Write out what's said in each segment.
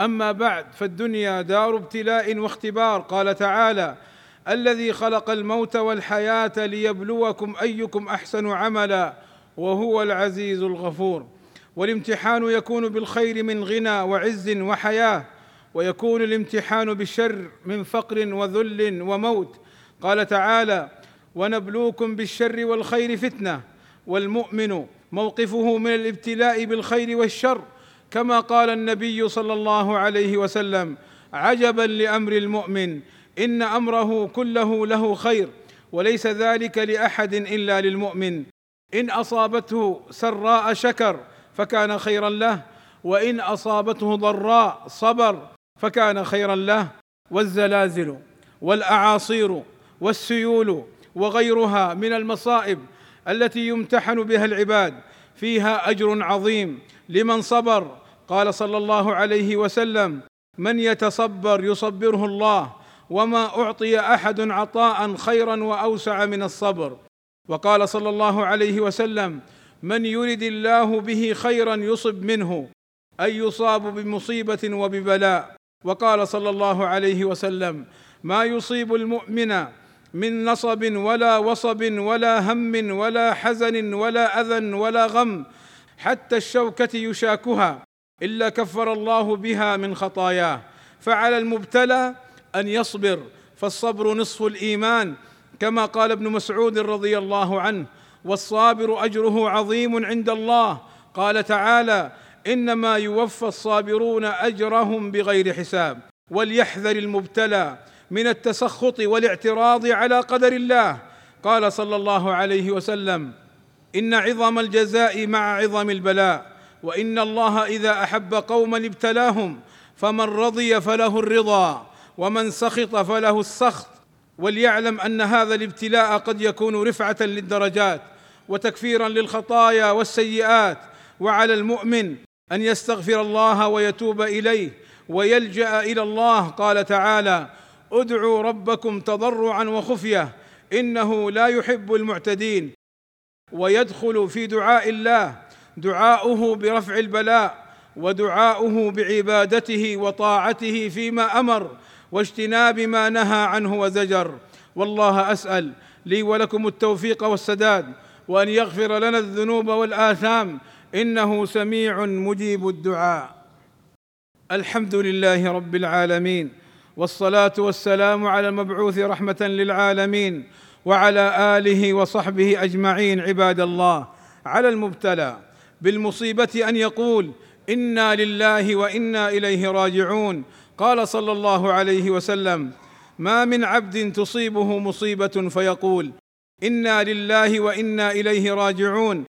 أما بعد فالدنيا دار ابتلاء واختبار. قال تعالى الذي خلق الموت والحياة ليبلوكم أيكم أحسن عملا وهو العزيز الغفور. والامتحان يكون بالخير من غنى وعز وحياة ويكون الامتحان بالشر من فقر وذل وموت. قال تعالى ونبلوكم بالشر والخير فتنة والمؤمن موقفه من الابتلاء بالخير والشر كما قال النبي صلى الله عليه وسلم عجبا لأمر المؤمن إن أمره كله له خير وليس ذلك لأحد إلا للمؤمن. إن أصابته سراء شكر فكان خيرا له وإن أصابته ضراء صبر فكان خيرا له. والزلازل والأعاصير والسيول وغيرها من المصائب التي يمتحن بها العباد فيها أجر عظيم لمن صبر. قال صلى الله عليه وسلم من يتصبر يصبره الله وما أعطي أحد عطاء خيرا وأوسع من الصبر. وقال صلى الله عليه وسلم من يرد الله به خيرا يصب منه أي يصاب بمصيبة وببلاء. وقال صلى الله عليه وسلم ما يصيب المؤمن من نصب ولا وصب ولا هم ولا حزن ولا أذى ولا غم حتى الشوكة يشاكها. إلا كفر الله بها من خطاياه. فعلى المبتلى أن يصبر فالصبر نصف الإيمان كما قال ابن مسعود رضي الله عنه والصابر أجره عظيم عند الله قال تعالى إنما يوفى الصابرون أجرهم بغير حساب وليحذر المبتلى من التسخط والاعتراض على قدر الله قال صلى الله عليه وسلم إن عظم الجزاء مع عظم البلاء وإن الله إذا أحب قوما ابتلاهم فمن رضي فله الرضا ومن سخط فله السخط. وليعلم أن هذا الابتلاء قد يكون رفعة للدرجات وتكفيرا للخطايا والسيئات وعلى المؤمن أن يستغفر الله ويتوب إليه ويلجأ إلى الله. قال تعالى ادعوا ربكم تضرعا وخفية إنه لا يحب المعتدين ويدخل في دعاء الله دعاؤه برفع البلاء ودعاؤه بعبادته وطاعته فيما أمر واجتناب ما نهى عنه وزجر. والله أسأل لي ولكم التوفيق والسداد وأن يغفر لنا الذنوب والآثام. إنه سميع مجيب الدعاء. الحمد لله رب العالمين والصلاة والسلام على المبعوث رحمة للعالمين وعلى آله وصحبه أجمعين عباد الله. على المبتلى. بالمصيبة أن يقول إنا لله وإنا إليه راجعون. قال صلى الله عليه وسلم ما من عبد تصيبه مصيبة فيقول إنا لله وإنا إليه راجعون.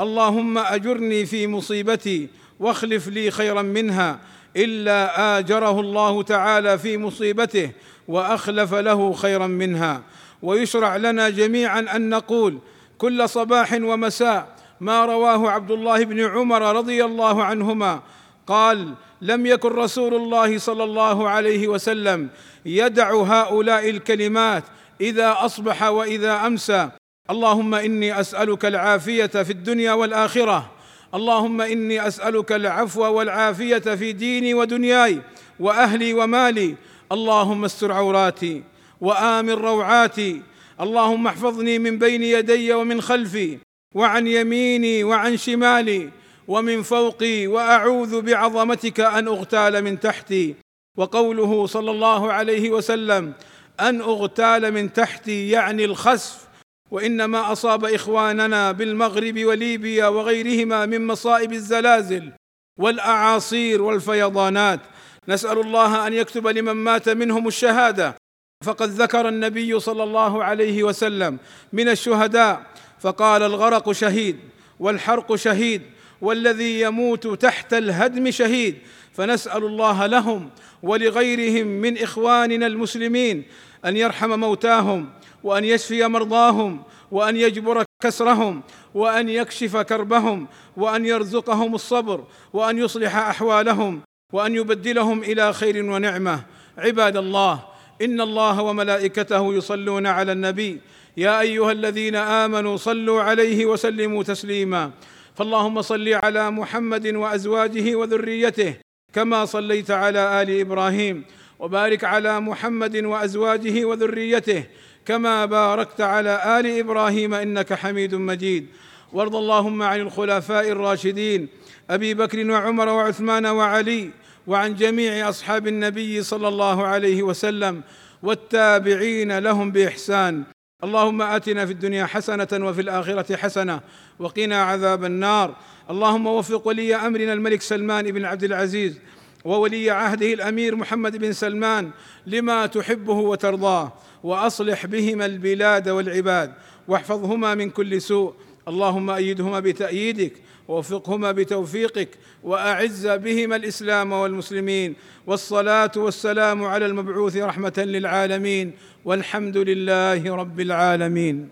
اللهم أجرني في مصيبتي واخلف لي خيرا منها. إلا آجره الله تعالى في مصيبته وأخلف له خيرا منها. ويشرع لنا جميعا أن نقول كل صباح ومساء ما رواه عبد الله بن عمر رضي الله عنهما. قال لم يكن رسول الله صلى الله عليه وسلم يدع هؤلاء الكلمات إذا أصبح وإذا أمسى. اللهم إني أسألك العافية في الدنيا والآخرة. اللهم إني أسألك العفو والعافية في ديني ودنياي وأهلي ومالي. اللهم استر عوراتي وآمن روعاتي. اللهم احفظني من بين يدي ومن خلفي. وعن يميني وعن شمالي ومن فوقي وأعوذ بعظمتك أن أغتال من تحتي. وقوله صلى الله عليه وسلم أن أغتال من تحتي يعني الخسف وإنما أصاب إخواننا بالمغرب وليبيا وغيرهما من مصائب الزلازل والأعاصير والفيضانات. نسأل الله أن يكتب لمن مات منهم الشهادة. فقد ذكر النبي صلى الله عليه وسلم من الشهداء فقال الغرق شهيد والحرق شهيد والذي يموت تحت الهدم شهيد فنسأل الله لهم ولغيرهم من إخواننا المسلمين أن يرحم موتاهم وأن يشفي مرضاهم وأن يجبر كسرهم وأن يكشف كربهم وأن يرزقهم الصبر وأن يصلح أحوالهم وأن يبدلهم إلى خير ونعمة. عباد الله إن الله وملائكته يصلون على النبي يا أيها الذين آمنوا صلوا عليه وسلموا تسليما. فاللهم صل على محمد وأزواجه وذريته كما صليت على آل إبراهيم وبارك على محمد وأزواجه وذريته كما باركت على آل إبراهيم إنك حميد مجيد. وارض اللهم عن الخلفاء الراشدين أبي بكر وعمر وعثمان وعلي وعن جميع أصحاب النبي صلى الله عليه وسلم والتابعين لهم بإحسان. اللهم آتنا في الدنيا حسنة وفي الآخرة حسنة وقنا عذاب النار. اللهم وفق ولي أمرنا الملك سلمان بن عبد العزيز وولي عهده الأمير محمد بن سلمان لما تحبه وترضاه وأصلح بهما البلاد والعباد واحفظهما من كل سوء اللهم أيدهما بتأييدك ووفقهما بتوفيقك وأعز بهما الإسلام والمسلمين والصلاة والسلام على المبعوث رحمة للعالمين والحمد لله رب العالمين